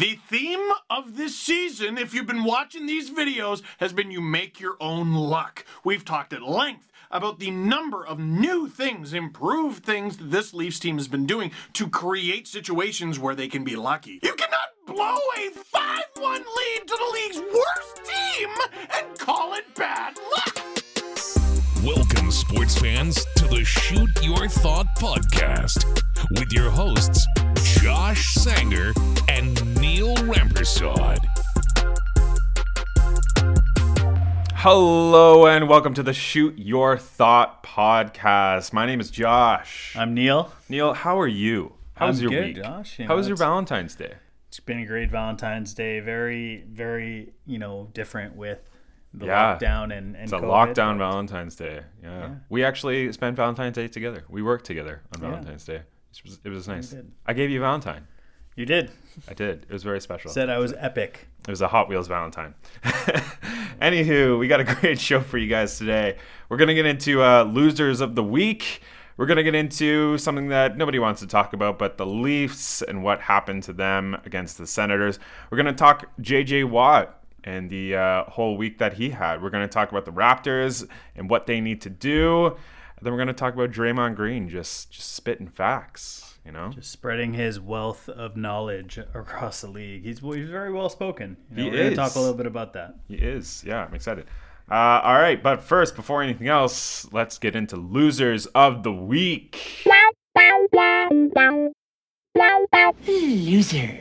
The theme of this season, if you've been watching these videos, has been you make your own luck. We've talked at length about the number of new things, improved things this Leafs team has been doing to create situations where they can be lucky. You cannot blow a 5 1 lead to the league's worst team and call it bad luck. Welcome, sports fans, to the Shoot Your Thought podcast with your hosts, Josh Sanger and Neil Rampersad. Hello and welcome to the Shoot Your Thought podcast. My name is Josh. I'm Neil. Neil, how are you? How was I'm your good, week? Josh. You how know, was your it's- Valentine's Day? It's been a great Valentine's Day. Very, very, you know, different with the Yeah. lockdown and, and It's a COVID. lockdown Valentine's Day. Yeah. We actually spent Valentine's Day together. We worked together on Yeah. Valentine's Day. It was, it was nice. I gave you a Valentine. You did. I did. It was very special. Said I was epic. It was a Hot Wheels Valentine. Anywho, we got a great show for you guys today. We're going to get into uh, losers of the week. We're going to get into something that nobody wants to talk about, but the Leafs and what happened to them against the Senators. We're going to talk JJ Watt and the uh, whole week that he had. We're going to talk about the Raptors and what they need to do. And then we're going to talk about Draymond Green just just spitting facts, you know? Just spreading his wealth of knowledge across the league. He's, he's very well spoken. You know, He we're going is. to talk a little bit about that. He is. Yeah, I'm excited. Uh, all right, but first, before anything else, let's get into losers of the week. Loser.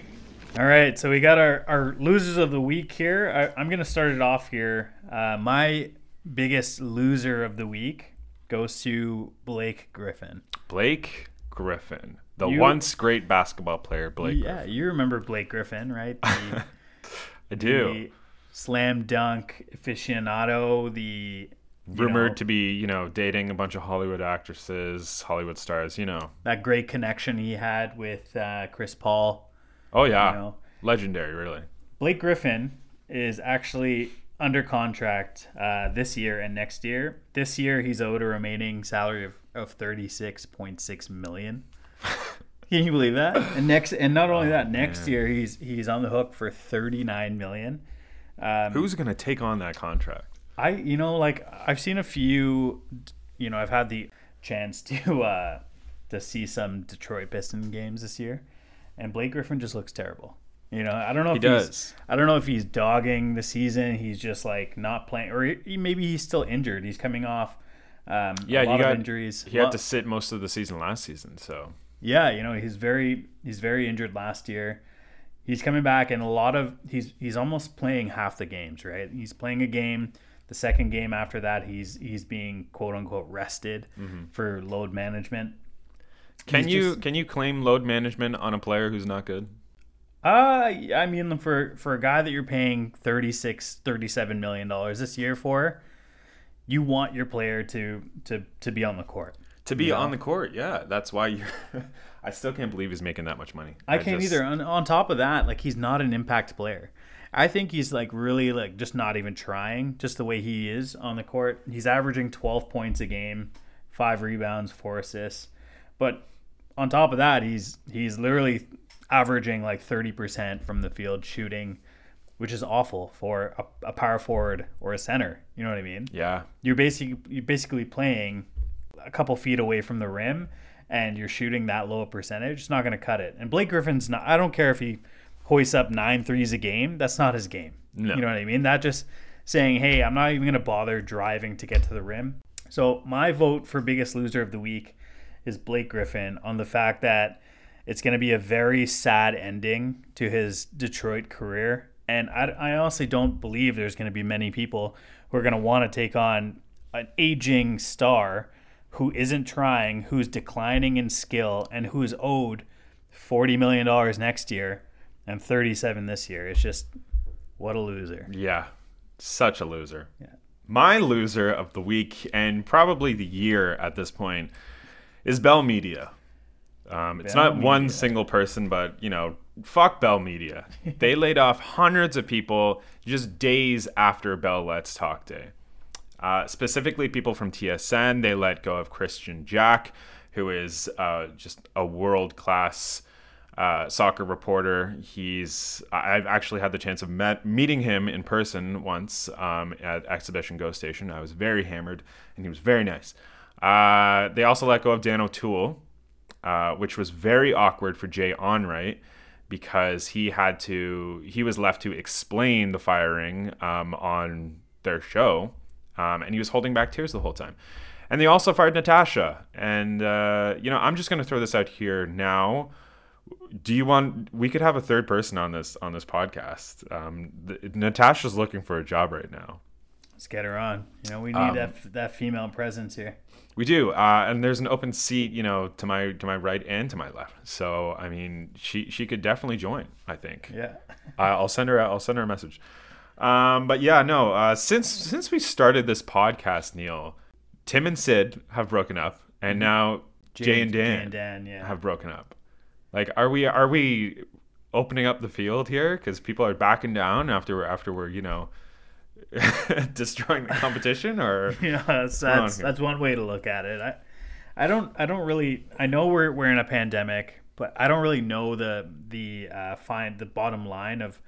All right, so we got our, our losers of the week here. I, I'm going to start it off here. Uh, my biggest loser of the week goes to Blake Griffin. Blake Griffin, the You- once great basketball player, Blake. yeah, Griffin. you remember Blake Griffin, right? The, I do. the slam dunk aficionado, the Rumored know, to be, you know, dating a bunch of Hollywood actresses, Hollywood stars. You know. that great connection he had with uh, Chris Paul. Oh yeah, You know. legendary, really. Blake Griffin is actually under contract uh, this year and next year. This year, he's owed a remaining salary of, of thirty six point six million. Can you believe that? And next, and not only that, next year he's he's on the hook for thirty nine million. Um, Who's gonna take on that contract? I you know like I've seen a few you know I've had the chance to uh to see some Detroit Piston games this year and Blake Griffin just looks terrible. You know, I don't know He if does. he's I don't know if he's dogging the season, he's just like not playing or he, maybe he's still injured. He's coming off um Yeah, a you lot got of injuries. He had to sit most of the season last season, so yeah, you know, he's very he's very injured last year. He's coming back and a lot of he's he's almost playing half the games, right? He's playing a game. The second game after that, he's he's being quote unquote rested for load management. can He's you just- can you claim load management on a player who's not good? Uh I mean for for a guy that you're paying 36 37 million dollars this year for, you want your player to to to be on the court. To be You know? on the court, yeah, that's why you. I still can't believe he's making that much money. I can't just- either. On, on top of that, like he's not an impact player. I think he's like really like just not even trying. Just the way he is on the court, he's averaging 12 points a game, five rebounds, four assists. But on top of that, he's he's literally averaging like 30% from the field shooting, which is awful for a, a power forward or a center. You know what I mean? Yeah, you're basically you're basically playing a couple feet away from the rim and you're shooting that low a percentage, it's not going to cut it. And Blake Griffin's not I don't care if he hoists up nine threes a game, that's not his game. No. You know what I mean? That just saying, "Hey, I'm not even going to bother driving to get to the rim." So, my vote for biggest loser of the week is Blake Griffin on the fact that it's going to be a very sad ending to his Detroit career. And I, I honestly don't believe there's going to be many people who are going to want to take on an aging star who isn't trying, who's declining in skill, and who's owed $40 million next year and 37 this year. It's just, what a loser. yeah, such a loser. Yeah. My loser of the week and probably the year at this point is Bell Media. Um, it's Bell not one single person, but you know, fuck Bell Media. they laid off hundreds of people just days after Bell Let's Talk Day. Uh, specifically, people from TSN. They let go of Kristian Jack, who is uh, just a world class uh, soccer reporter. He's I've actually had the chance of met, meeting him in person once um, at Exhibition Go Station. I was very hammered, and he was very nice. Uh, they also let go of Dan O'Toole, uh, which was very awkward for Jay Onrait because he had to he was left to explain the firing um, on their show, um, and he was holding back tears the whole time. And they also fired Natasha, and uh, you know I'm just going to throw this out here now do you want we could have a third person on this on this podcast um the, natasha's looking for a job right now Let's get her on. You know, we need Um, that that female presence here. we do uh and there's an open seat you know to my to my right and to my left so i mean she she could definitely join i think Yeah. I- i'll send her I'll send her a message um but yeah no uh since since we started this podcast neil tim and sid have broken up and now jay, and dan, Mm-hmm. Jay and Dan, yeah. have broken up. Like, are we are we opening up the field here because people are backing down after after we're you know destroying the competition or know, that's that's, that's one way to look at it. I I don't I don't really I know we're we're in a pandemic, but I don't really know the the uh, find the bottom line of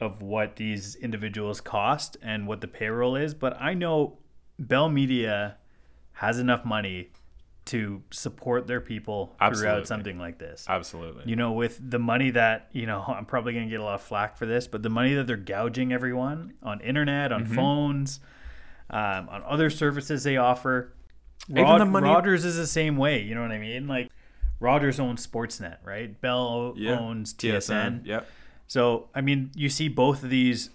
of what these individuals cost and what the payroll is. But I know Bell Media has enough money to support their people Absolutely. throughout something like this. absolutely you know, with the money that, you know, I'm probably going to get a lot of flack for this, but the money that they're gouging everyone on internet, Mm-hmm. on phones, um, on other services they offer. Even Rod- the money- Rogers is the same way. You know what I mean? Like, Rogers owns Sportsnet, right? Bell yeah. owns TSN. Yep. So, I mean, you see both of these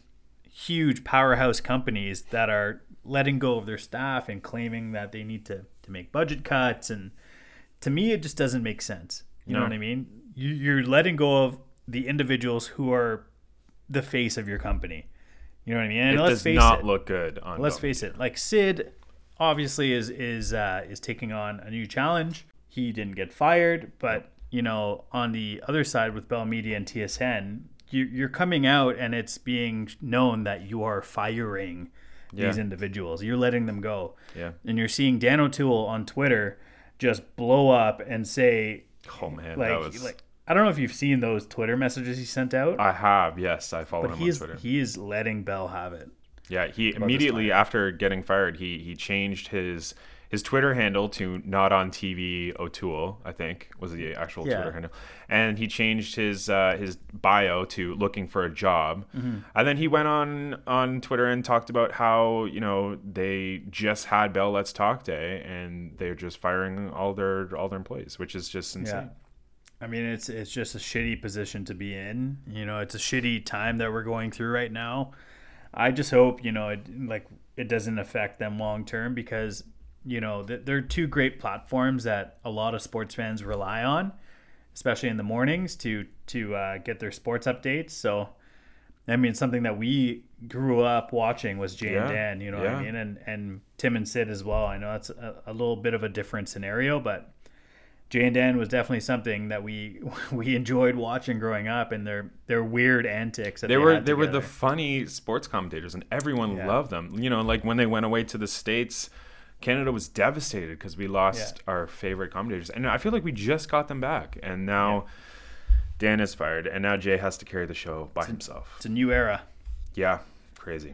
huge powerhouse companies that are letting go of their staff and claiming that they need to, to make budget cuts. And to me, it just doesn't make sense. You know what I mean? You, you're letting go of the individuals who are the face of your company. You know what I mean? And It let's does face not it. look good on. Let's face it. Like Sid, obviously is is uh, is taking on a new challenge. He didn't get fired, but you know, on the other side with Bell Media and TSN, you, you're coming out and it's being known that you are firing these individuals. You're letting them go, Yeah. and you're seeing Dan O'Toole on Twitter just blow up and say Oh man, like that was. like I don't know if you've seen those Twitter messages he sent out. I have yes, I follow him on is Twitter. he is letting Bell have it. Yeah, he immediately after getting fired, he he changed his his Twitter handle to not on TV O'Toole, I think was the actual Yeah. Twitter handle, and he changed his uh, his bio to looking for a job, Mm-hmm. and then he went on on Twitter and talked about how you know they just had Bell Let's Talk Day and they're just firing all their all their employees, which is just insane. Yeah. I mean, it's it's just a shitty position to be in. You know, it's a shitty time that we're going through right now. I just hope you know, it, like it doesn't affect them long term because you know they're two great platforms that a lot of sports fans rely on, especially in the mornings to to uh, get their sports updates. So, I mean, something that we grew up watching was Jay Yeah, and Dan. You know what I mean, and and Tim and Sid as well. I know that's a, a little bit of a different scenario, but. Jay and Dan was definitely something that we we enjoyed watching growing up, and their their weird antics. They they, were had they were the funny sports commentators, and everyone Yeah. loved them. You know, like when they went away to the states, Canada was devastated because we lost our favorite commentators, and I feel like we just got them back, and now Dan is fired, and now Jay has to carry the show by himself. It's a new era. Yeah, crazy.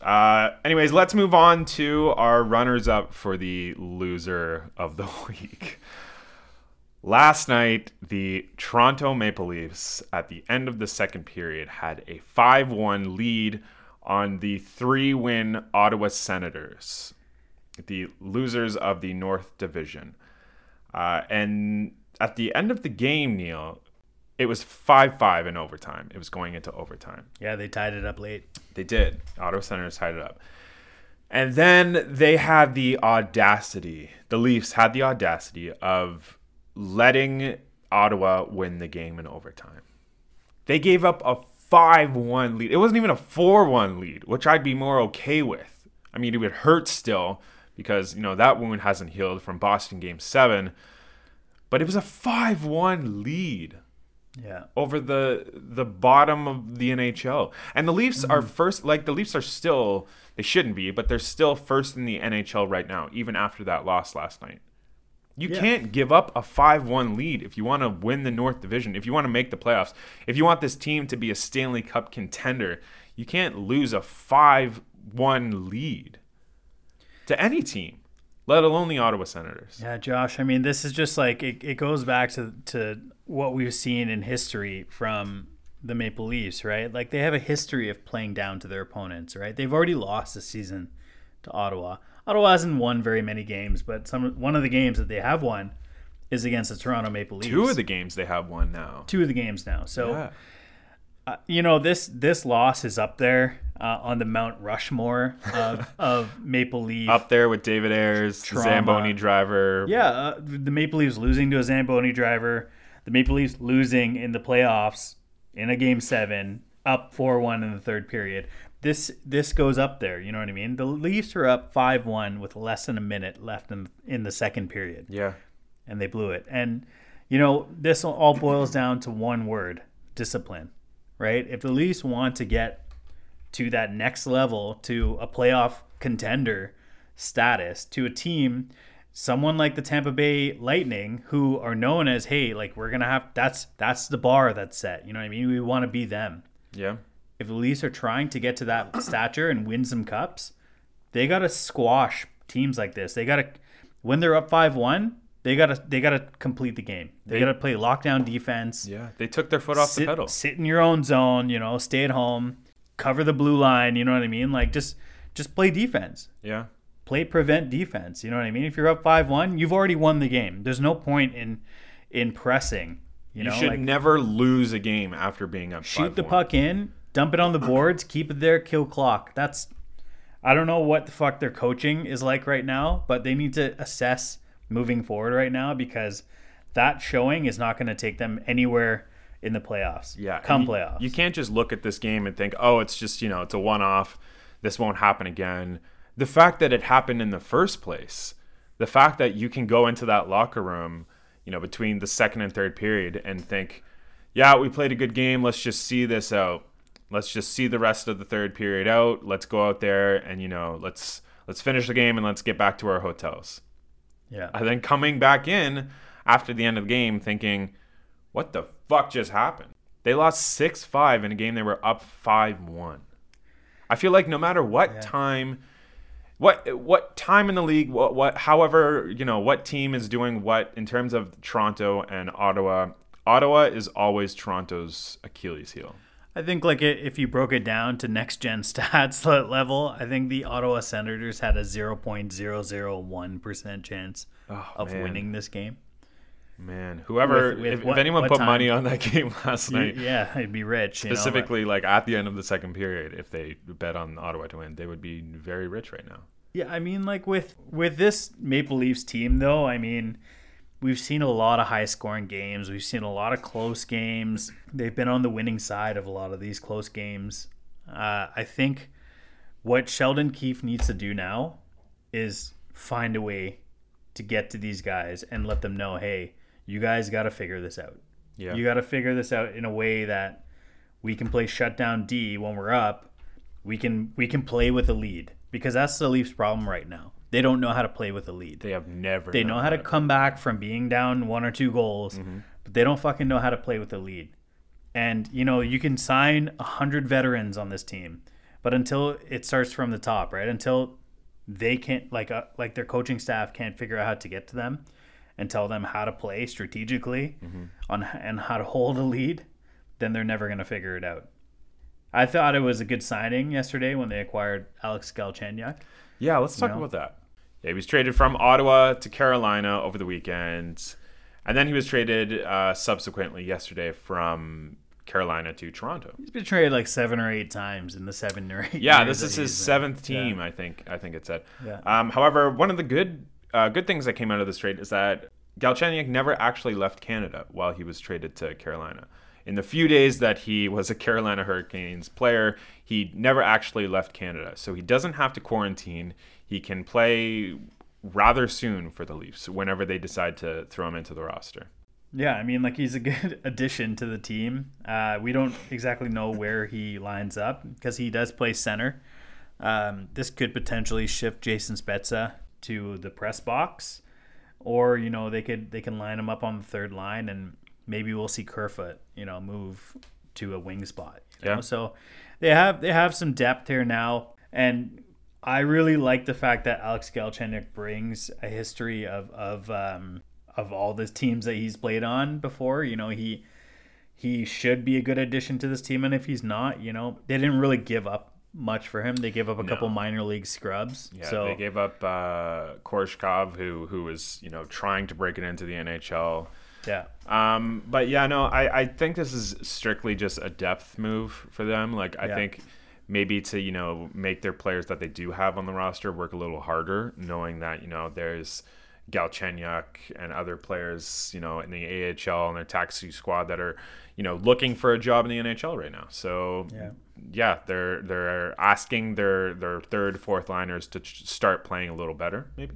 Uh, anyways, let's move on to our runners up for the loser of the week. Last night, the Toronto Maple Leafs, at the end of the second period, had a 5 1 lead on the three win Ottawa Senators, the losers of the North Division. Uh, and at the end of the game, Neil, it was 5 5 in overtime. It was going into overtime. Yeah, they tied it up late. They did. Ottawa Senators tied it up. And then they had the audacity, the Leafs had the audacity of letting Ottawa win the game in overtime. They gave up a 5 1 lead. It wasn't even a 4 1 lead, which I'd be more okay with. I mean, it would hurt still because, you know, that wound hasn't healed from Boston game seven, but it was a 5 1 lead Yeah, over the the bottom of the NHL. And the Leafs are mm-hmm. first like the Leafs are still they shouldn't be, but they're still first in the NHL right now even after that loss last night. You Yeah. can't give up a 5 1 lead if you want to win the North Division, if you want to make the playoffs, if you want this team to be a Stanley Cup contender. You can't lose a 5 1 lead to any team, let alone the Ottawa Senators. Yeah, Josh. I mean, this is just like it, it goes back to to what we've seen in history from the Maple Leafs, right? Like they have a history of playing down to their opponents, right? They've already lost this season to Ottawa. Ottawa hasn't won very many games, but some one of the games that they have won is against the Toronto Maple Leafs. Two of the games they have won now. two of the games now. So Yeah. uh, you know this this loss is up there uh, on the Mount Rushmore of of Maple Leaf. Up there with David Ayres, Trauma. Zamboni driver. Yeah, uh, the Maple Leafs losing to a Zamboni driver, the Maple Leafs losing in the playoffs in a game seven, up four one in the third period. This this goes up there. You know what I mean? The Leafs are up five one with less than a minute left in in the second period, Yeah. and they blew it. And you know this all boils down to one word: discipline. Right? If the Leafs want to get to that next level, to a playoff contender status, to a team, someone like the Tampa Bay Lightning, who are known as, hey, like we're gonna have that's that's the bar that's set. You know what I mean? We want to be them. Yeah. If the Leafs are trying to get to that stature and win some cups, they gotta squash teams like this. They gotta when they're up five one, they gotta they gotta complete the game. They, They- gotta play lockdown defense Yeah. They took their foot off sit, the pedal. sit in your own zone, you know, stay at home, cover the blue line, you know what I mean? Like just just play defense. Yeah. Play prevent defense, you know what I mean? If you're up 5-1, you've already won the game. There's no point in in pressing, you, You know, should like never lose a game after being up. shoot the 5-1. puck in, dump it on the boards, keep it there, kill clock. That's I don't know what the fuck their coaching is like right now, but they need to assess moving forward right now because that showing is not going to take them anywhere in the playoffs. Yeah. come you, playoffs. You can't just look at this game and think, oh, it's just, you know, it's a one off. This won't happen again. The fact that it happened in the first place, the fact that you can go into that locker room, you know, between the second and third period and think, yeah, we played a good game. Let's just see this out. Let's just see the rest of the third period out. Let's go out there and, you know, let's let's finish the game and let's get back to our hotels. yeah. And then coming back in after the end of the game thinking, what the fuck just happened? They lost 6 5 in a game they were up 5 1. I feel like no matter what time. What what time in the league? What what? However, you know what team is doing what in terms of Toronto and Ottawa. Ottawa is always Toronto's Achilles heel. I think like if you broke it down to next gen stats level, I think the Ottawa Senators had a 0.001% chance Oh, of man. winning this game. Man, whoever, With- with if, if anyone put time? money on that game last night, yeah, I'd be rich. you know, specifically like at the end of the second period, if they bet on Ottawa to win, they would be very rich right now. Yeah, I mean, like with with this Maple Leafs team, though, I mean, we've seen a lot of high scoring games. We've seen a lot of close games. They've been on the winning side of a lot of these close games. Uh, I think what Sheldon Keefe needs to do now is find a way to get to these guys and let them know, hey, you guys got to figure this out. Yeah. You got to figure this out in a way that we can play shutdown D when we're up. We can we can play with a lead because that's the Leafs' problem right now. They don't know how to play with a lead. They have never. They know how to come back from being down one or two goals, Mm-hmm. but they don't fucking know how to play with a lead. And you know, you can sign a hundred veterans on this team, but until it starts from the top, right? Until they can't like uh, like their coaching staff can't figure out how to get to them and tell them how to play strategically Mm-hmm. on and how to hold a lead, then they're never going to figure it out. I thought it was a good signing yesterday when they acquired Alex Galchenyuk. Yeah, let's talk know? about that. Yeah, he was traded from Ottawa to Carolina over the weekend, and then he was traded uh, subsequently yesterday from Carolina to Toronto. He's been traded like seven or eight times in the seven or eight. Yeah, this is his he's been- seventh yeah. team. I think. I think it said. Yeah. Um, however, one of the good uh, good things that came out of this trade is that Galchenyuk never actually left Canada while he was traded to Carolina. In the few days that he was a Carolina Hurricanes player, he never actually left Canada. So he doesn't have to quarantine. He can play rather soon for the Leafs whenever they decide to throw him into the roster. Yeah, I mean, like he's a good addition to the team. Uh, we don't exactly know where he lines up because he does play center. Um, this could potentially shift Jason Spezza to the press box, or you know they could they can line him up on the third line, and maybe we'll see Kerfoot, you know, move to a wing spot. You Yeah. know? So they have they have some depth here now, and I really like the fact that Alex Galchenyuk brings a history of of um, of all the teams that he's played on before. You know, he he should be a good addition to this team, and if he's not, you know, they didn't really give up much for him. They gave up a couple minor league scrubs. Yeah, so they gave up uh, Korshkov, who who was you know trying to break it into the NHL. yeah, Um, but yeah, no, I, I think this is strictly just a depth move for them. Like I Yeah. think maybe to you know make their players that they do have on the roster work a little harder, knowing that you know there's Galchenyuk and other players you know in the AHL and their taxi squad that are you know looking for a job in the NHL right now. So Yeah. yeah, they're they're asking their their third fourth liners to ch- start playing a little better maybe.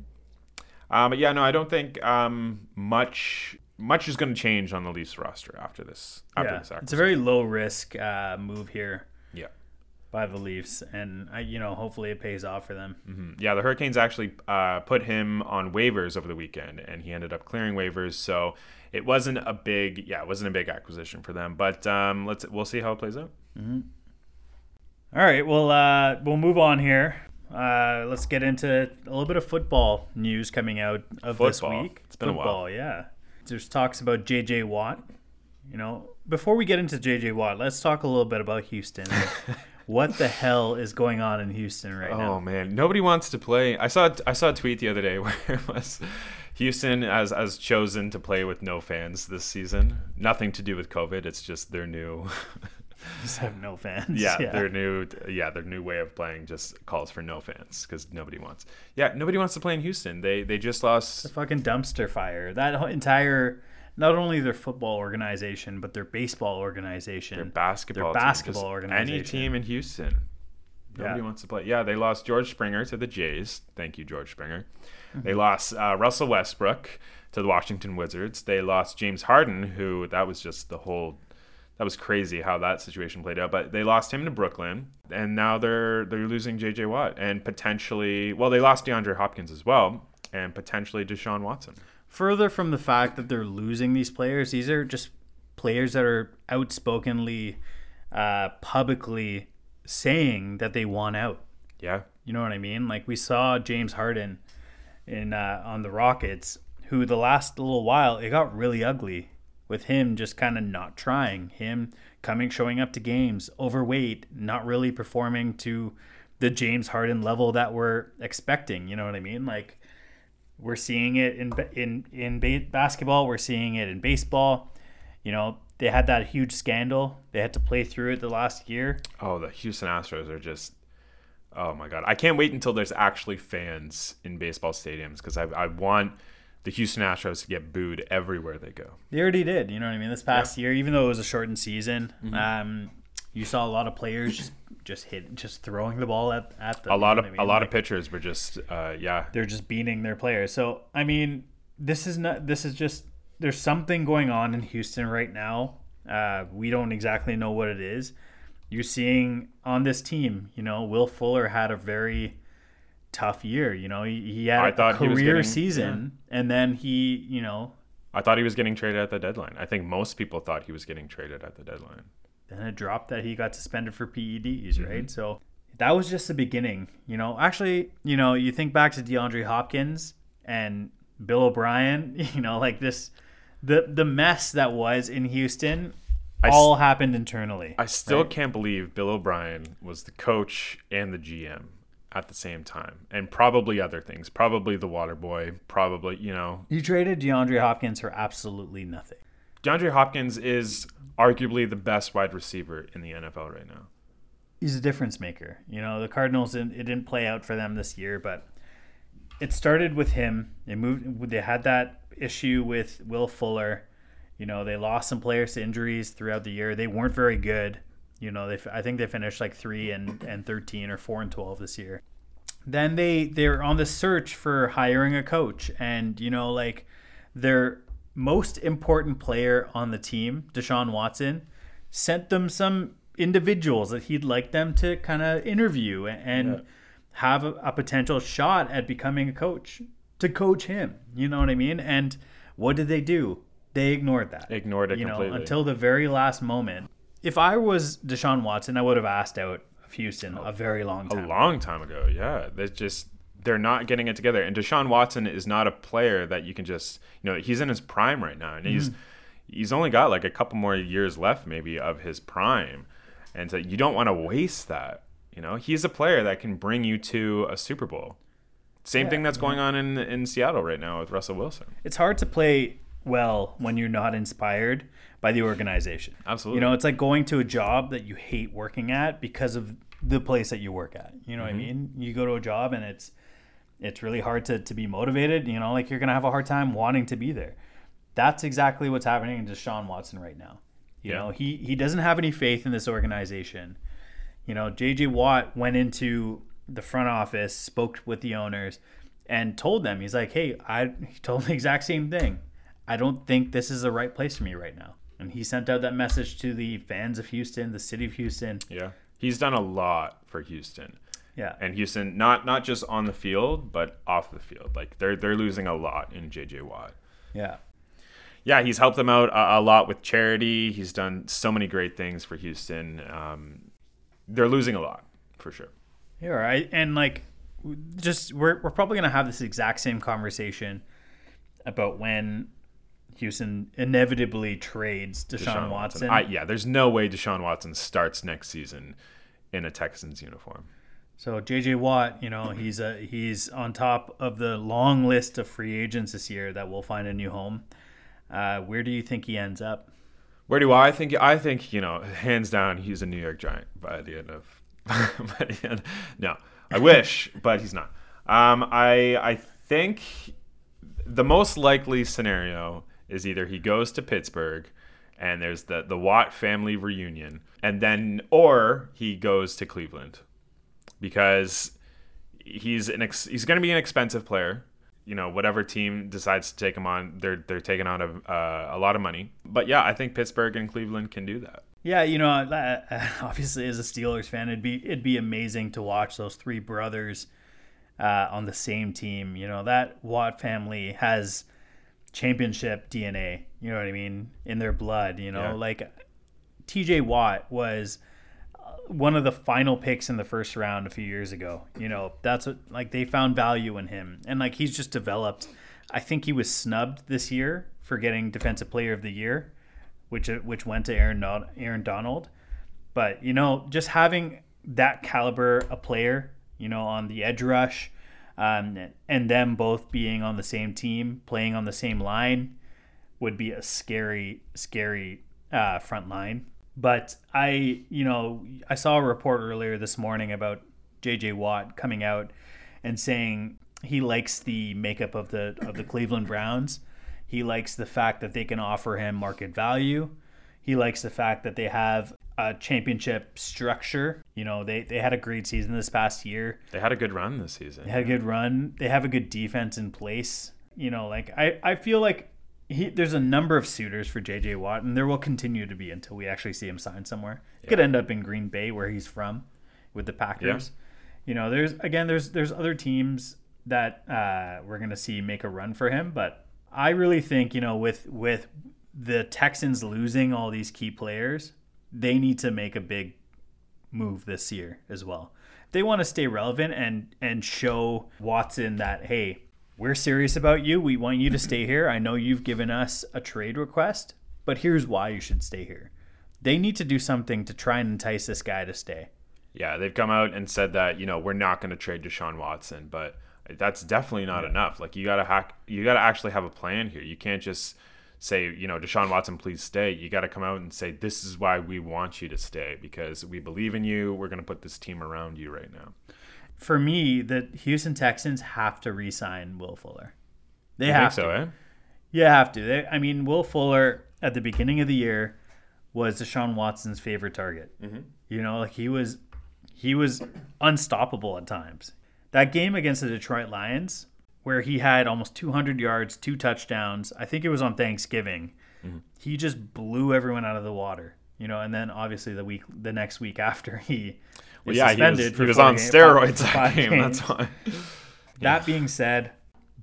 Um, but yeah, no, I don't think um, much much is going to change on the Leafs roster after this. After yeah. this It's a very low risk uh, move here by the Leafs, and I, you know, hopefully it pays off for them. Mm-hmm. yeah. The Hurricanes actually uh, put him on waivers over the weekend, and he ended up clearing waivers. So it wasn't a big, yeah, it wasn't a big acquisition for them. But um, let's we'll see how it plays out. All right, well, uh, we'll move on here. Uh, let's get into a little bit of football news coming out of this Football. week. It's been a while. yeah. There's talks about J.J. Watt. You know, before we get into J.J. Watt, let's talk a little bit about Houston. what the hell is going on in Houston right Oh now? Oh man, nobody wants to play. I saw I saw a tweet the other day where it was Houston as as chosen to play with no fans this season. Nothing to do with COVID. It's just their new Just have no fans. yeah, their new yeah their new way of playing just calls for no fans because nobody wants yeah nobody wants to play in Houston. They they just lost fucking dumpster fire. That whole entire, not only their football organization, but their baseball organization, their basketball their basketball just organization. Any team in Houston. Nobody Yeah. wants to play. Yeah, they lost George Springer to the Jays. Thank you, George Springer. Mm-hmm. They lost uh, Russell Westbrook to the Washington Wizards. They lost James Harden, who that was just the whole. That was crazy how that situation played out. But they lost him to Brooklyn, and now they're they're losing J.J. Watt and potentially. Well, they lost DeAndre Hopkins as well, and potentially Deshaun Watson. Further from the fact that they're losing these players, these are just players that are outspokenly, uh, publicly saying that they want out. Yeah, You know what I mean? Like we saw James Harden in uh, on the Rockets, who the last little while it got really ugly with him just kind of not trying, him coming showing up to games overweight, not really performing to the James Harden level that we're expecting. You know what I mean? Like we're seeing it in in in ba- basketball, we're seeing it in baseball. You know, they had that huge scandal. They had to play through it the last year. Oh, the Houston Astros are just. Oh my god! I can't wait until there's actually fans in baseball stadiums because I, I want the Houston Astros to get booed everywhere they go. They already did. You know what I mean? This past year, even though it was a shortened season, Mm-hmm. um, you saw a lot of players just just hit, just throwing the ball at at them. A lot of a I mean? lot Like, of pitchers were just uh, yeah they're just beating their players. So I mean, this is not. This is just. There's something going on in Houston right now. Uh, we don't exactly know what it is. You're seeing on this team. You know, Will Fuller had a very tough year. You know, he, he had I a thought career getting- season, and then he, you know, I thought he was getting traded at the deadline. I think most people thought he was getting traded at the deadline. Then it dropped that he got suspended for PEDs, Mm-hmm. right? So that was just the beginning, you know. Actually, you know, you think back to DeAndre Hopkins and Bill O'Brien, you know, like this the the mess that was in Houston I all happened internally. I still right? can't believe Bill O'Brien was the coach and the GM at the same time, and probably other things. Probably the water boy. Probably you know You traded DeAndre Hopkins for absolutely nothing. DeAndre Hopkins is arguably the best wide receiver in the NFL right now. he's a difference maker. You know, the Cardinals it didn't play out for them this year, but it started with him. They moved. They had that issue with Will Fuller. You know, they lost some players to injuries throughout the year. They weren't very good. You know, they I think they finished like three and, and thirteen or four and twelve this year. Then they they're on the search for hiring a coach, and you know, like their most important player on the team, Deshaun Watson, sent them some individuals that he'd like them to kind of interview and have a, a potential shot at becoming a coach. to coach him. You know what I mean? And what did they do? They ignored that. Ignored it you know, completely. until the very last moment. If I was Deshaun Watson, I would have asked out of Houston oh, a very long time. a long time ago. Yeah, they just they're not getting it together. And Deshaun Watson is not a player that you can just you know he's in his prime right now, and he's mm-hmm. he's only got like a couple more years left maybe of his prime, and so you don't want to waste that. You know, he's a player that can bring you to a Super Bowl. Same thing that's mm-hmm. going on in in Seattle right now with Russell Wilson. it's hard to play well when you're not inspired by the organization. Absolutely. You know, it's like going to a job that you hate working at because of the place that you work at. You know what I mm-hmm. mean? You go to a job and it's it's really hard to, to be motivated. You know, like you're gonna have a hard time wanting to be there. That's exactly what's happening to Deshaun Watson right now. You Yeah. know, he he doesn't have any faith in this organization. You know, JJ Watt went into the front office, spoke with the owners, and told them, he's like, hey, I he told the exact same thing. I don't think this is the right place for me right now. And he sent out that message to the fans of Houston, the city of Houston. Yeah, he's done a lot for Houston. Yeah. and Houston not not just on the field but off the field. Like they're they're losing a lot in JJ Watt. Yeah. Yeah, he's helped them out a, a lot with charity. He's done so many great things for Houston. Um, they're losing a lot for sure. Yeah, right. And like, just we're we're probably gonna have this exact same conversation about when Houston inevitably trades Deshaun, Watson. I, yeah, there's no way Deshaun Watson starts next season in a Texans uniform. So JJ Watt, you know, he's a he's on top of the long list of free agents this year that will find a new home. Uh, where do you think he ends up? Where do I think? I think you know, hands down, he's a New York Giant by the end of. the end. No, I wish, but he's not. Um, I I think the most likely scenario is either he goes to Pittsburgh, and there's the the Watt family reunion, and then or he goes to Cleveland, because he's an ex- he's going to be an expensive player. You know, whatever team decides to take him on, they're they're taking on a uh, a lot of money. But yeah, I think Pittsburgh and Cleveland can do that. Yeah, you know, obviously as a Steelers fan, it'd be it'd be amazing to watch those three brothers uh, on the same team. You know, that Watt family has championship DNA. You know what I mean in their blood. You know, Yeah. like T.J. Watt was one of the final picks in the first round a few years ago. You know, that's what like they found value in him, and like he's just developed. I think he was snubbed this year for getting Defensive Player of the Year, which which went to Aaron Aaron Donald. But you know, just having that caliber a player, you know, on the edge rush, um, and them both being on the same team, playing on the same line, would be a scary, scary uh, front line. But I, you know, I saw a report earlier this morning about J.J. Watt coming out and saying he likes the makeup of the of the Cleveland Browns. He likes the fact that they can offer him market value. He likes the fact that they have a championship structure. You know, they, they had a great season this past year. They had a good run this season. They had a good run. They have a good defense in place. You know, like I, I feel like he, there's a number of suitors for JJ Watt, and there will continue to be until we actually see him sign somewhere. It could end up in Green Bay, where he's from, with the Packers. You know, there's again, there's there's other teams that uh, we're gonna see make a run for him, but I really think you know with with the Texans losing all these key players, they need to make a big move this year as well. They want to stay relevant and and show Watson that hey, we're serious about you. We want you to stay here. I know you've given us a trade request, but here's why you should stay here. They need to do something to try and entice this guy to stay. Yeah, they've come out and said that you know we're not going to trade Deshaun Watson, but that's definitely not enough. Like you gotta hack, you gotta actually have a plan here. You can't just say you know Deshaun Watson, please stay. You got to come out and say this is why we want you to stay because we believe in you. We're going to put this team around you right now. For me, the Houston Texans have to re-sign Will Fuller. They You have think so, to. eh? You have to. They, I mean, Will Fuller at the beginning of the year was Deshaun Watson's favorite target. Mm-hmm. You know, like he was, he was unstoppable at times. That game against the Detroit Lions, where he had almost 200 yards, two touchdowns. I think it was on Thanksgiving. Mm-hmm. He just blew everyone out of the water. You know, and then obviously the week, the next week after he. Well, yeah, he was, he was on steroids that game. games. That's why. That being said,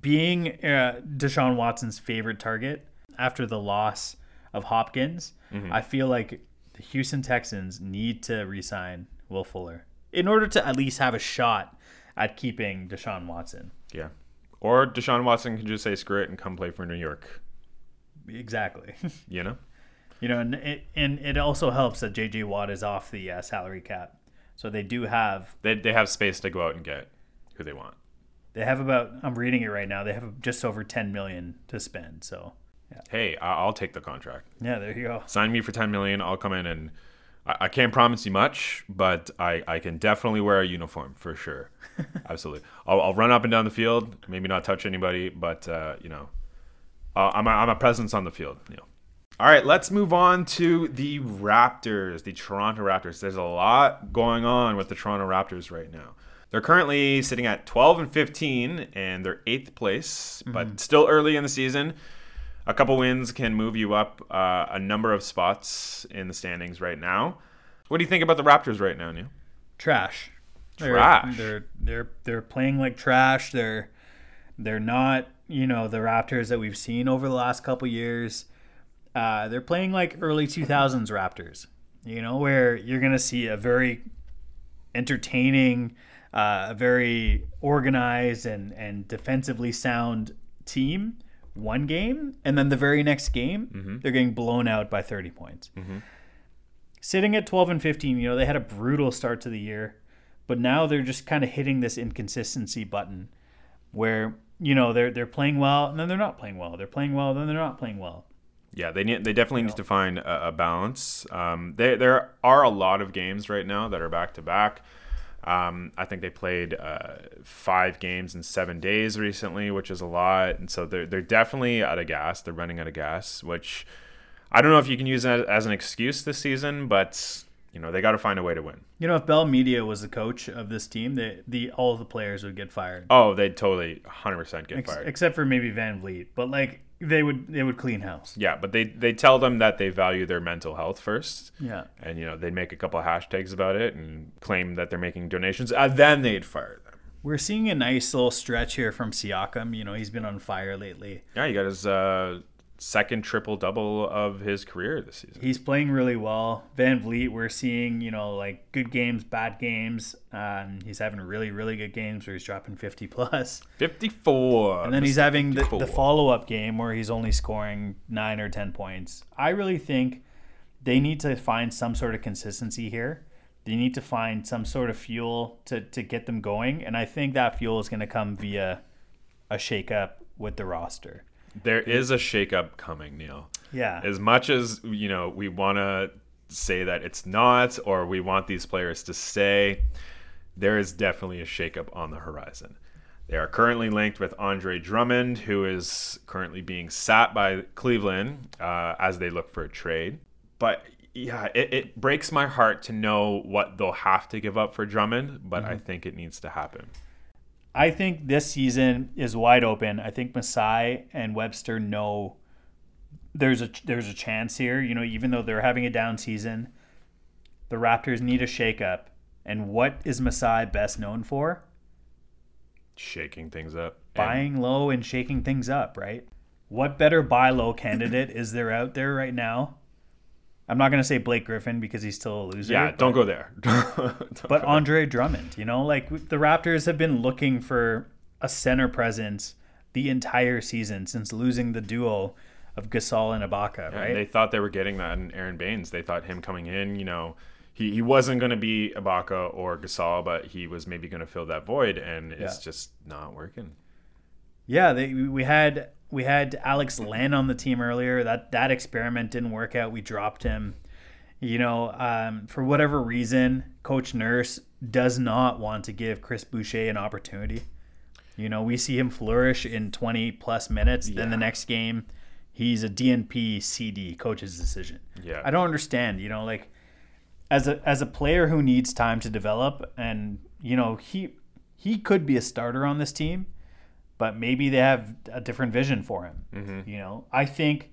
being uh, Deshaun Watson's favorite target after the loss of Hopkins, I feel like the Houston Texans need to re-sign Will Fuller in order to at least have a shot at keeping Deshaun Watson. Yeah. Or Deshaun Watson can just say screw it and come play for New York. Exactly. You know? you know, and it, and it also helps that JJ Watt is off the uh, salary cap, so they do have They, they have space to go out and get who they want. they have about I'm reading it right now. They have just over 10 million to spend. So Hey, I- I'll take the contract. yeah, there you go. Sign me for 10 million. I'll come in and I, I can't promise you much, but I, I can definitely wear a uniform for sure. Absolutely. I'll, I'll run up and down the field, maybe not touch anybody, but, uh, you know, uh, I'm, a, I'm a presence on the field. You know. All right, let's move on to the Raptors, the Toronto Raptors. There's a lot going on with the Toronto Raptors right now. They're currently sitting at 12 and 15, and they're eighth place, but still early in the season. A couple wins can move you up uh, a number of spots in the standings right now. What do you think about the Raptors right now, Neil? Trash. They're- Trash. They're they're they're playing like trash. They're they're not you know the Raptors that we've seen over the last couple years. Uh, they're playing like early 2000s Raptors. You know where you're gonna see a very entertaining, uh, a very organized and and defensively sound team one game, and then the very next game they're getting blown out by 30 points. Sitting at 12 and 15, you know they had a brutal start to the year, but now they're just kind of hitting this inconsistency button, where you know they're they're playing well and then they're not playing well. They're playing well then they're not playing well. Yeah, they need, they definitely need to find a, a balance. Um, there there are a lot of games right now that are back to back. Um, I think they played uh, five games in seven days recently, which is a lot, and so they're they're definitely out of gas. They're running out of gas, which I don't know if you can use that as an excuse this season, but you know they got to find a way to win. You know, if Bell Media was the coach of this team, the the all of the players would get fired, Oh, they'd totally 100% get Ex- fired. except for maybe VanVleet. But like they would they would clean house. yeah, but they they tell them that they value their mental health first. Yeah. and you know they'd make a couple of hashtags about it and claim that they're making donations and then they'd fire them We're seeing a nice little stretch here from Siakam. You know, he's been on fire lately. yeah he got his uh, second triple double of his career this season He's playing really well. VanVleet, we're seeing, you know, like good games, bad games. Um, he's having really, really good games where he's dropping 50 plus. 54 And then he's having the, the follow up game where he's only scoring nine or 10 points. I really think they need to find some sort of consistency here. They need to find some sort of fuel to, to get them going. And I think that fuel is going to come via a shakeup with the roster. There is a shakeup coming neil Yeah. as much as you know we want to say that it's not or we want these players to stay there is definitely a shakeup on the horizon they are currently linked with Andre Drummond, who is currently being sat by Cleveland uh, as they look for a trade. But yeah, it, it breaks my heart to know what they'll have to give up for Drummond, but I think it needs to happen. I think this season is wide open. I think Masai and Webster know there's a there's a chance here. You know, even though they're having a down season, the Raptors need a shakeup. And what is Masai best known for? Shaking things up. Buying low and shaking things up, right? What better buy low candidate is there out there right now? I'm not going to say Blake Griffin because he's still a loser. yeah, don't go there. Don't But go Andre Drummond, you know, like the Raptors have been looking for a center presence the entire season since losing the duo of Gasol and Ibaka, there. right? They thought they were getting that in Aron Baynes. They thought him coming in, you know, he, he wasn't going to be Ibaka or Gasol, but he was maybe going to fill that void, and it's Yeah. just not working. yeah, they we had we had Alex Len on the team earlier. That that experiment didn't work out. We dropped him. You know, um, for whatever reason, Coach Nurse does not want to give Chris Boucher an opportunity. You know, we see him flourish in 20 plus minutes. Then the next game, he's a DNP CD, coach's decision. Yeah. I don't understand. You know, like as a as a player who needs time to develop, and you know he he could be a starter on this team, but maybe they have a different vision for him. Mm-hmm. You know, I think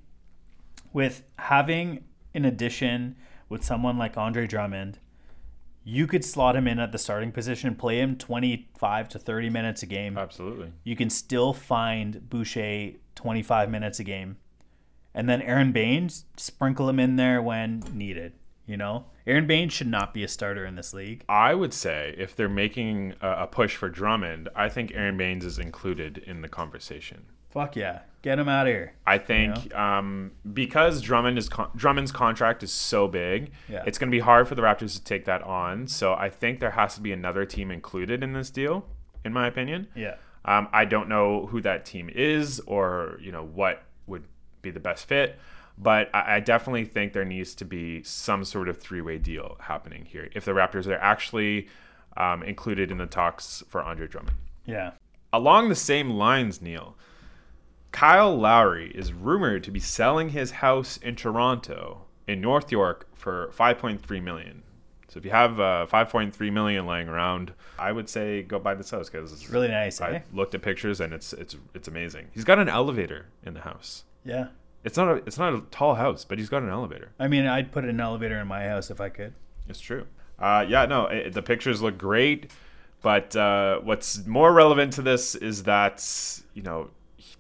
with having an addition with someone like Andre Drummond, You could slot him in at the starting position, play him 25 to 30 minutes a game. Absolutely. You can still find Boucher 25 minutes a game. And then Aron Baynes, sprinkle him in there when needed. You know, Aron Baynes should not be a starter in this league. I would say if they're making a, push for Drummond, I think Aron Baynes is included in the conversation. Fuck yeah, get him out of here. I think um, because Drummond is con- Drummond's contract is so big, Yeah. it's going to be hard for the Raptors to take that on. So I think there has to be another team included in this deal, in my opinion. Yeah. Um, I don't know who that team is or you know what would be the best fit, but I, I definitely think there needs to be some sort of three-way deal happening here if the Raptors are actually um, included in the talks for Andre Drummond. Yeah. Along the same lines, Neil, Kyle Lowry is rumored to be selling his house in Toronto in North York for 5.3 million. So if you have uh, 5.3 million laying around, I would say go buy this house because it's Really nice, I eh? looked at pictures and it's it's it's amazing. He's got an elevator in the house. Yeah. It's not a it's not a tall house, but he's got an elevator. I mean, I'd put an elevator in my house if I could. It's true. Uh, yeah, no, it, the pictures look great, but uh, what's more relevant to this is that you know,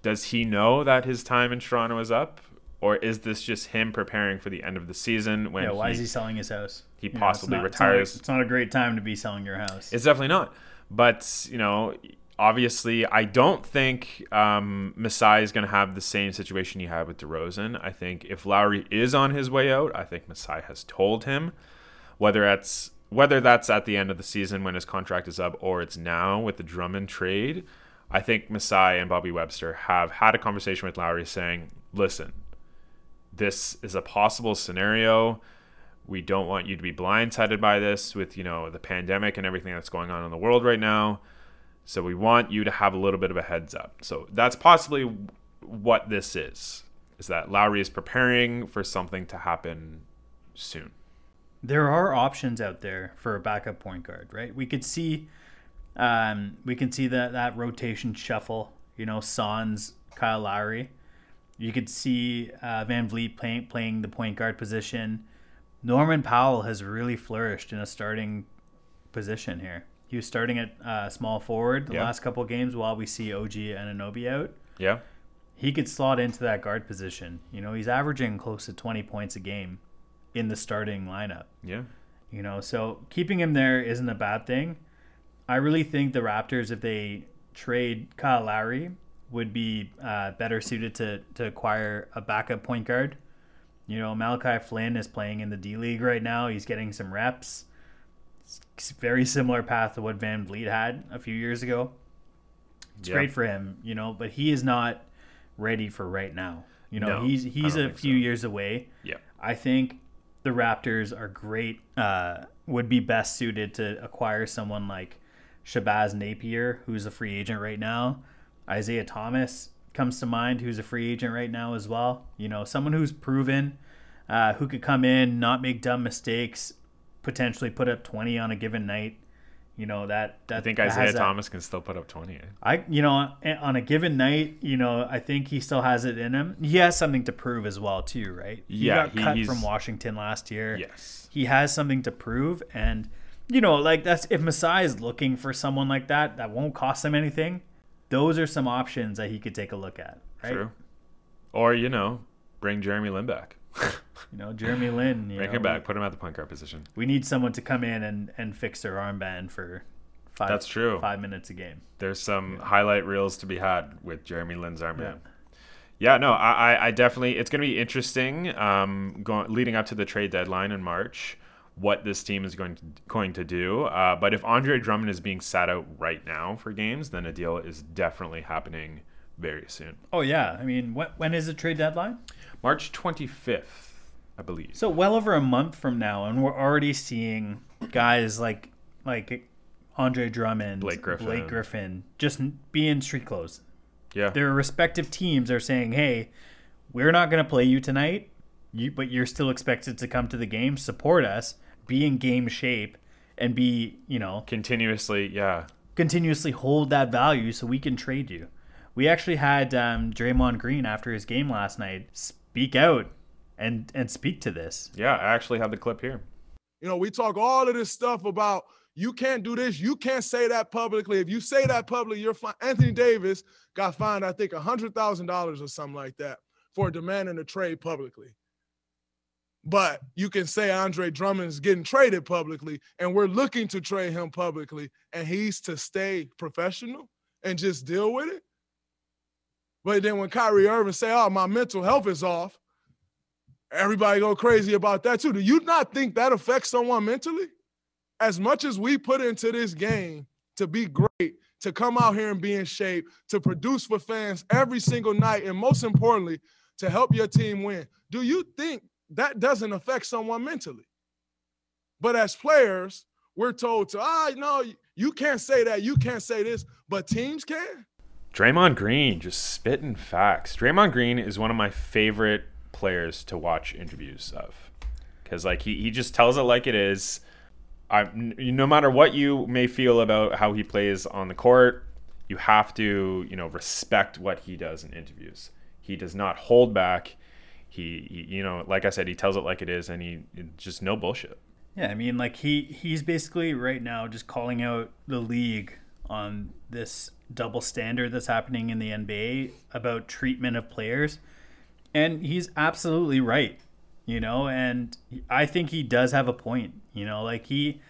does he know that his time in Toronto is up, or is this just him preparing for the end of the season when Yeah, why he, is he selling his house? he You know, it's possibly not- it's not a- retires? It's not, a great time to be selling your house. It's definitely not. But you know, obviously, I don't think um, Masai is going to have the same situation he had with DeRozan. I think if Lowry is on his way out, I think Masai has told him whether that's whether that's at the end of the season when his contract is up or it's now with the Drummond trade. I think Masai and Bobby Webster have had a conversation with Lowry saying, "Listen, this is a possible scenario." we don't want you to be blindsided by this with you know the pandemic and everything that's going on in the world right now so we want you to have a little bit of a heads up so that's possibly what this is is that lowry is preparing for something to happen soon there are options out there for a backup point guard, right? We could see, um, we can see that that rotation shuffle. You know, Sans, Kyle Lowry. You could see uh, VanVleet playing playing the point guard position. Norman Powell has really flourished in a starting position here. He was starting at uh, small forward the Yeah. last couple games while we see OG Anunoby out. yeah He could slot into that guard position. You know, he's averaging close to 20 points a game in the starting lineup. yeah You know, so keeping him there isn't a bad thing. I really think the Raptors, if they trade Kyle Lowry, would be uh, better suited to, to acquire a backup point guard. You know, Malachi Flynn is playing in the D League right now. He's getting some reps. Very similar path to what VanVleet had a few years ago. It's Yeah. great for him, you know, but he is not ready for right now. You know, No, he's he's a few so. years away. yeah I think the Raptors are great. Uh, would be best suited to acquire someone like Shabazz Napier, who's a free agent right now. Isaiah Thomas comes to mind, who's a free agent right now as well. You know, someone who's proven, uh, who could come in, not make dumb mistakes, potentially put up twenty on a given night. You know that that i think that isaiah that- thomas can still put up 20 eh? I, you know, on a given night, you know, I think he still has it in him. He has something to prove as well, too, right? He Yeah, got he- cut from Washington last year. yes he has something to prove, and you know, like that's if Masai is looking for someone like that that won't cost him anything. Those are some options that he could take a look at, right? true or you know bring jeremy lin back You know, Jeremy Lin. You bring know, him back put him at the point guard position We need someone to come in and and fix their armband for five. That's true. Five minutes a game. there's some highlight reels to be had with Jeremy Lin's armband. Yeah. Yeah, no, I, I- I definitely. It's going to be interesting. Um, going leading up to the trade deadline in March, what this team is going to going to do. Uh, but if Andre Drummond is being sat out right now for games, then a deal is definitely happening very soon. Oh yeah, I mean, when, when is the trade deadline? March 25th, I believe. So well over a month from now, and we're already seeing guys like like Andre Drummond, Blake Griffin. Blake Griffin, just be in street clothes. yeah, Their respective teams are saying, "Hey, we're not going to play you tonight, you, but you're still expected to come to the game, support us, be in game shape, and be you know continuously. Yeah, continuously hold that value so we can trade you." We actually had um, Draymond Green after his game last night speak out and and speak to this. yeah. I actually have the clip here. You know, we talk all of this stuff about you can't do this, you can't say that publicly. If you say that publicly, you're fine. Anthony Davis got fined, I think, a $100,000 or something like that for demanding a trade publicly. But you can say Andre Drummond's getting traded publicly, and we're looking to trade him publicly, and he's to stay professional and just deal with it. But then when Kyrie Irving say, "Oh, my mental health is off," everybody go crazy about that too. Do you not think that affects someone mentally? As much as we put into this game to be great, to come out here and be in shape, to produce for fans every single night, and most importantly, to help your team win. Do you think that doesn't affect someone mentally? But as players, we're told to, ah, no, you can't say that, you can't say this, but teams can. Draymond Green just spitting facts. Draymond Green is one of my favorite players to watch interviews of because like he, he just tells it like it is. I, no matter what you may feel about how he plays on the court, you have to you know respect what he does in interviews. He does not hold back. He, he you know like I said, he tells it like it is, and he just no bullshit. Yeah, I mean, like he he's basically right now just calling out the league on this double standard that's happening in the NBA about treatment of players. And he's absolutely right, you know, and I think he does have a point, you know, like he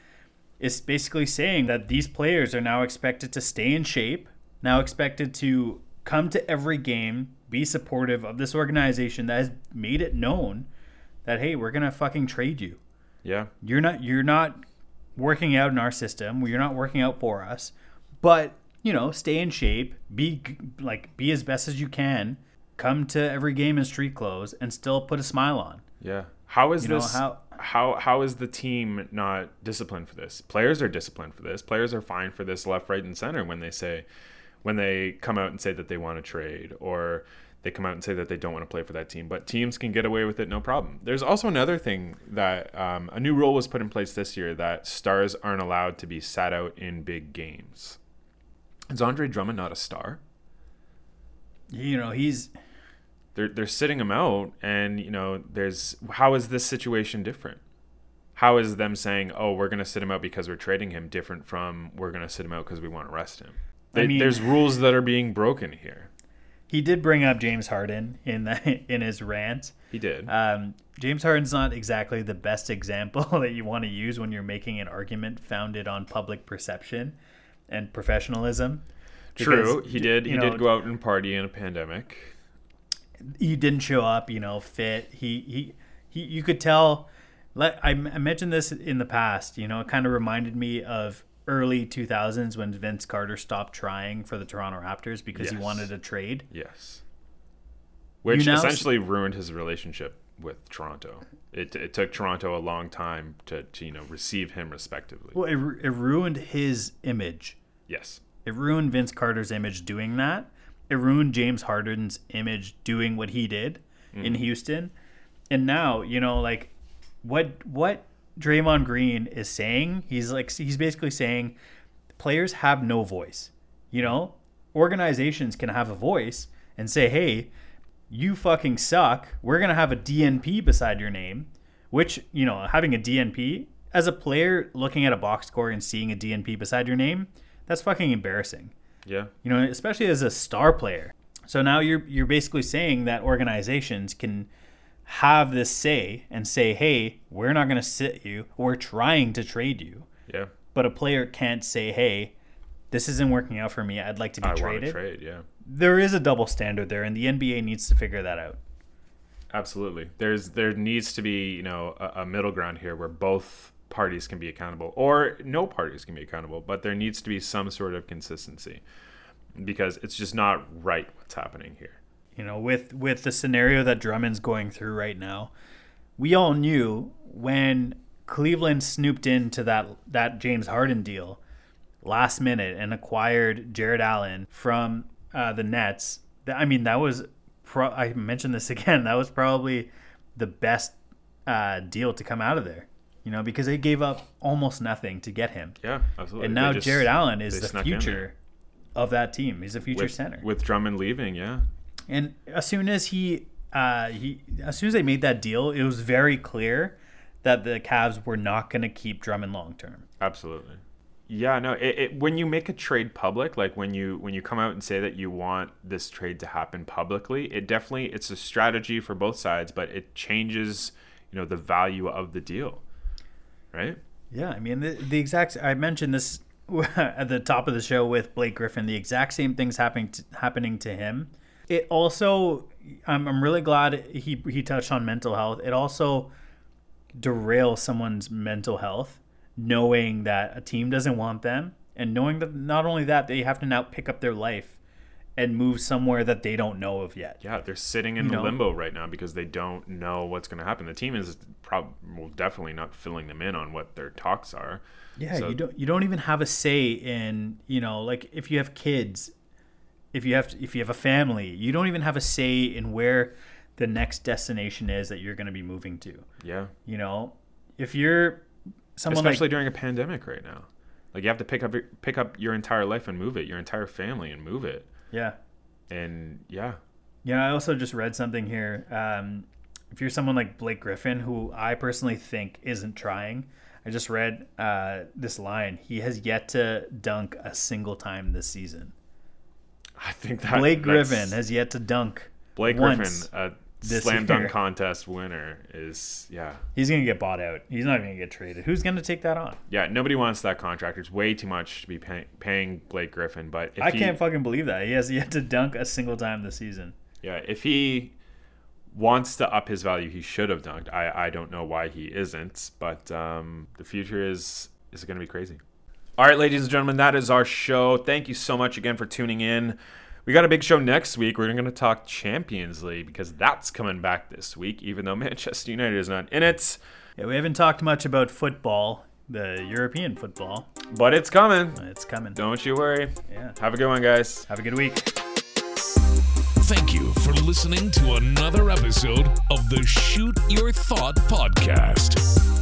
is basically saying that these players are now expected to stay in shape, now expected to come to every game, be supportive of this organization that has made it known that hey, we're going to fucking trade you. Yeah. You're not you're not working out in our system. You're not working out for us. But, you know, stay in shape, be like be as best as you can come to every game in street clothes and still put a smile on. Yeah. How is You know, this? how- how how is the team not disciplined for this? Players are disciplined for this. Players are fine for this left, right, and center when they say when they come out and say that they want to trade or they come out and say that they don't want to play for that team. But teams can get away with it no problem. There's also another thing that um, a new rule was put in place this year that stars aren't allowed to be sat out in big games. Is Andre Drummond not a star? You know, he's they're they're sitting him out and you know there's how is this situation different? How is them saying oh we're going to sit him out because we're trading him different from we're going to sit him out because we want to rest him I mean- there's rules that are being broken here. He did bring up James Harden in the in his rant. he did. Um, James Harden's not exactly the best example that you want to use when you're making an argument founded on public perception and professionalism. true he did he you did go out and party in a pandemic he didn't show up, you know, fit. He he, he you could tell. Let I, I mentioned this in the past. You know, it kind of reminded me of early 2000s when Vince Carter stopped trying for the Toronto Raptors because he wanted a trade. yes which now s- essentially ruined his relationship with toronto it, it took toronto a long time to, to you know receive him respectively Well, it, it ruined his image. yes It ruined Vince Carter's image doing that. It ruined James Harden's image doing what he did in mm-hmm. Houston. And now, you know, like what what Draymond Green is saying, he's like he's basically saying players have no voice. You know, organizations can have a voice and say, "Hey, you fucking suck. We're going to have a DNP beside your name." Which, you know, having a DNP as a player looking at a box score and seeing a DNP beside your name, that's fucking embarrassing yeah you know, especially as a star player. So now you're you're basically saying that organizations can have this say and say, "Hey, we're not going to sit you. We're trying to trade you." yeah But a player can't say, "Hey, this isn't working out for me. I'd like to be i want traded." to trade yeah There is a double standard there and the NBA needs to figure that out. Absolutely. There's there needs to be you know a, a middle ground here where both parties can be accountable, or no parties can be accountable, but there needs to be some sort of consistency because it's just not right what's happening here. you know, with with the scenario that Drummond's going through right now, we all knew when Cleveland snooped into that that James Harden deal last minute and acquired Jarrett Allen from uh, the Nets. That, I mean, that was pro- I mentioned this again. That was probably the best uh, deal to come out of there. You know, because they gave up almost nothing to get him, Yeah, absolutely. and now just- Jarrett Allen is the future of that team. He's a future with, center. with Drummond leaving. Yeah, And as soon as he, uh, he, as soon as they made that deal, it was very clear that the Cavs were not going to keep Drummond long term. Absolutely. Yeah, no. It, it, when you make a trade public, like when you when you come out and say that you want this trade to happen publicly, it definitely it's a strategy for both sides, but it changes, you know, the value of the deal, right? Yeah, I mean the, the exact. I mentioned this at the top of the show with Blake Griffin. The exact same things happening to, happening to him. It also, I'm, I'm really glad he he touched on mental health. It also derails someone's mental health knowing that a team doesn't want them and knowing that not only that they have to now pick up their life and move somewhere that they don't know of yet. Yeah, they're sitting in You know? limbo right now because they don't know what's going to happen. The team is probably well, definitely not filling them in on what their talks are. Yeah, So- you don't you don't even have a say in, you know, like if you have kids, if you have if you have a family, you don't even have a say in where the next destination is that you're going to be moving to. Yeah, You know, if you're someone especially like during a pandemic right now. Like you have to pick up pick up your entire life and move it, your entire family and move it. yeah. And yeah, Yeah, I also just read something here. Um, if you're someone like Blake Griffin, who I personally think isn't trying, I just read uh, this line. He has yet to dunk a single time this season. I think that Blake Griffin has yet to dunk. Blake once Griffin, a this slam dunk contest winner, is yeah, He's gonna get bought out. He's not even gonna get traded. Who's gonna take that on? yeah. Nobody wants that contract. It's way too much to be pay- paying Blake Griffin. But if I he, can't fucking believe that he has yet to dunk a single time this season. Yeah, if he wants to up his value, he should have dunked. I, I don't know why he isn't, but um, the future is is going to be crazy. All right, ladies and gentlemen, that is our show. Thank you so much again for tuning in. We got a big show next week. We're going to talk Champions League because that's coming back this week, even though Manchester United is not in it. Yeah, we haven't talked much about football, the European football. But it's coming. It's coming. Don't you worry. Yeah. Have a good one, guys. Have a good week. Thank you for listening to another episode of the Shoot Your Thought podcast.